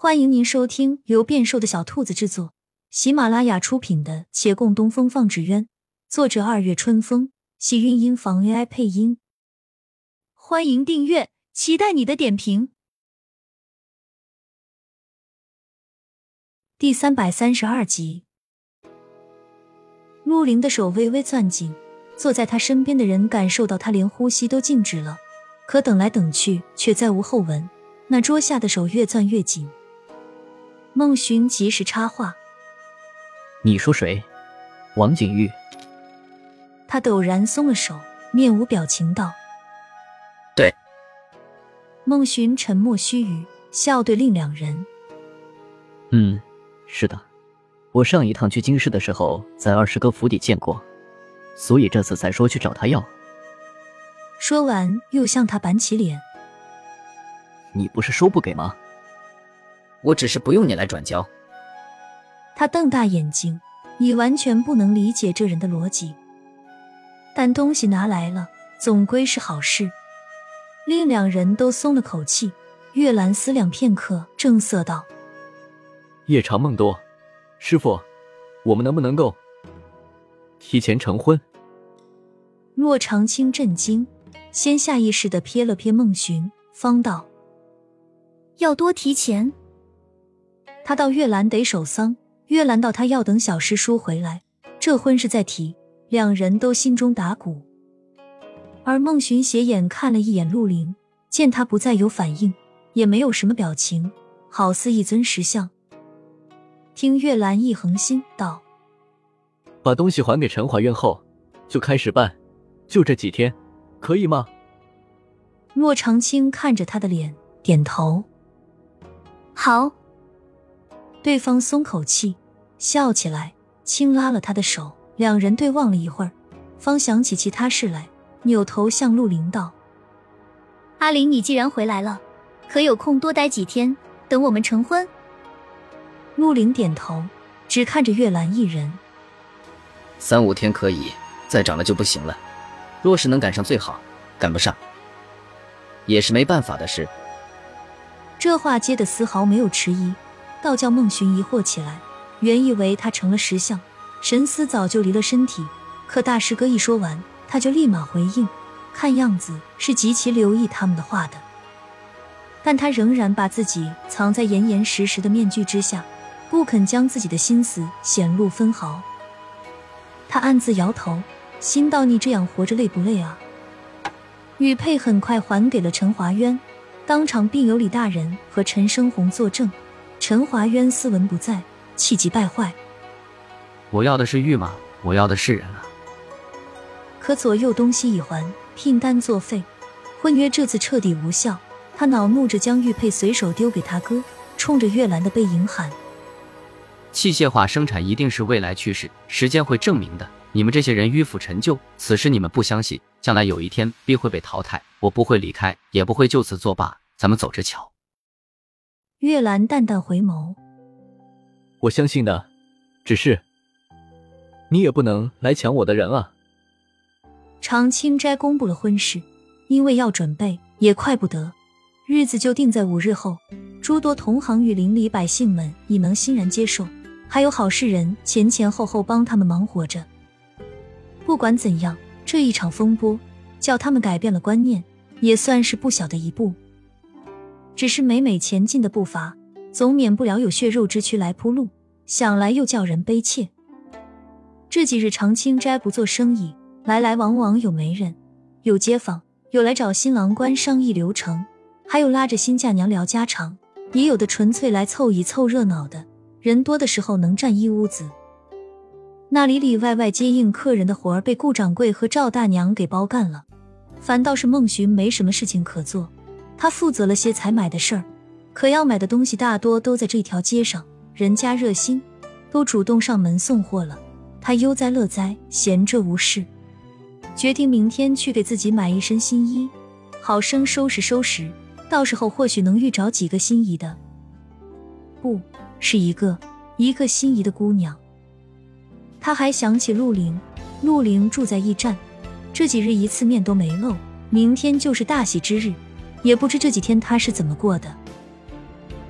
欢迎您收听由变瘦的小兔子制作、喜马拉雅出品的《且共东风放纸鸢》，作者二月春风，喜韵音房 AI 配音。欢迎订阅，期待你的点评。第三百三十二集，陆凌的手微微攥紧，坐在他身边的人感受到他连呼吸都静止了，可等来等去却再无后文。那桌下的手越攥越紧。孟寻及时插话：“你说谁？王景玉。”他陡然松了手，面无表情道：“对。”孟寻沉默须臾，笑对另两人：“嗯，是的，我上一趟去京师的时候，在二师哥府邸见过，所以这次才说去找他要。”说完，又向他板起脸：“你不是说不给吗？”我只是不用你来转交。他瞪大眼睛，你完全不能理解这人的逻辑。但东西拿来了，总归是好事。另两人都松了口气。月兰思量片刻，正色道：“夜长梦多，师傅，我们能不能够提前成婚？”洛长青震惊，先下意识的瞥了瞥孟寻，方道：“要多提前。”他到月兰得守丧，月兰到他要等小师叔回来，这婚事再提。两人都心中打鼓，而孟寻斜眼看了一眼陆凌，见他不再有反应，也没有什么表情，好似一尊石像。听月兰一横心道：“把东西还给陈怀院后，就开始办，就这几天，可以吗？”洛长青看着他的脸，点头：“好。”对方松口气，笑起来，轻拉了他的手。两人对望了一会儿，方想起其他事来，扭头向陆林道：“阿林，你既然回来了，可有空多待几天，等我们成婚？”陆林点头，只看着月兰一人：“三五天可以，再长了就不行了。若是能赶上最好，赶不上也是没办法的事。”这话接的丝毫没有迟疑。倒叫孟寻疑惑起来，原以为他成了石像，神思早就离了身体。可大师哥一说完，他就立马回应，看样子是极其留意他们的话的。但他仍然把自己藏在严严实实的面具之下，不肯将自己的心思显露分毫。他暗自摇头，心道：你这样活着累不累啊？玉佩很快还给了陈华渊，当场并有李大人和陈生红作证。陈华渊斯文不在，气急败坏。我要的是玉吗？我要的是人啊！可左右东西已还，聘单作废，婚约这次彻底无效。他恼怒着将玉佩随手丢给他哥，冲着月兰的背影喊：“器械化生产一定是未来趋势，时间会证明的。你们这些人迂腐陈旧，此时你们不相信，将来有一天必会被淘汰。我不会离开，也不会就此作罢。咱们走着瞧。”月兰淡淡回眸：“我相信的，只是你也不能来抢我的人啊。”长青斋公布了婚事，因为要准备，也快不得，日子就定在五日后。诸多同行与邻里百姓们已能欣然接受，还有好事人前前后后帮他们忙活着。不管怎样，这一场风波叫他们改变了观念，也算是不小的一步。只是每每前进的步伐，总免不了有血肉之躯来铺路，想来又叫人悲切。这几日常青斋不做生意，来来往往有媒人，有街坊，有来找新郎官商议流程，还有拉着新嫁娘聊家常，也有的纯粹来凑一凑热闹的。人多的时候能占一屋子，那里里外外接应客人的活儿被顾掌柜和赵大娘给包干了，反倒是孟寻没什么事情可做。他负责了些采买的事儿，可要买的东西大多都在这条街上，人家热心，都主动上门送货了。他悠哉乐哉，闲着无事，决定明天去给自己买一身新衣，好生收拾收拾，到时候或许能遇着几个心仪的，不是一个一个心仪的姑娘。他还想起陆凌，陆凌住在驿站，这几日一次面都没露，明天就是大喜之日。也不知这几天他是怎么过的。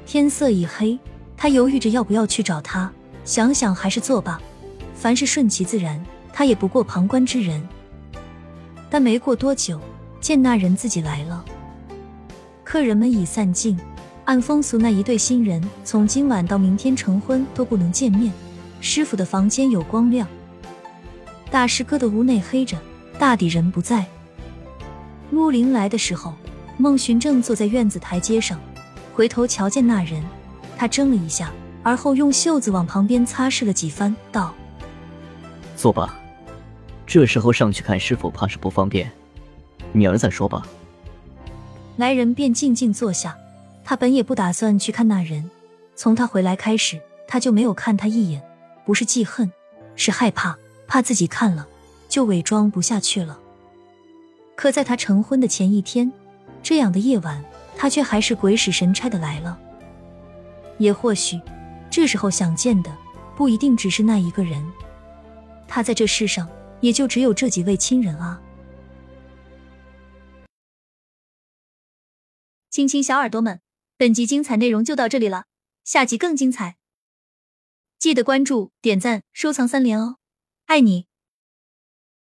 天色已黑，他犹豫着要不要去找他，想想还是作罢。凡事顺其自然，他也不过旁观之人。但没过多久，见那人自己来了。客人们已散尽，按风俗，那一对新人从今晚到明天成婚都不能见面。师傅的房间有光亮，大师哥的屋内黑着，大抵人不在。陆林来的时候，孟寻正坐在院子台阶上，回头瞧见那人，他怔了一下，而后用袖子往旁边擦拭了几番，道：“坐吧。这时候上去看师傅，怕是不方便，明儿再说吧。”来人便静静坐下。他本也不打算去看那人，从他回来开始，他就没有看他一眼。不是记恨，是害怕，怕自己看了就伪装不下去了。可在他成婚的前一天，这样的夜晚，他却还是鬼使神差的来了。也或许，这时候想见的不一定只是那一个人。他在这世上，也就只有这几位亲人啊。亲亲小耳朵们，本集精彩内容就到这里了，下集更精彩。记得关注、点赞、收藏三连哦，爱你！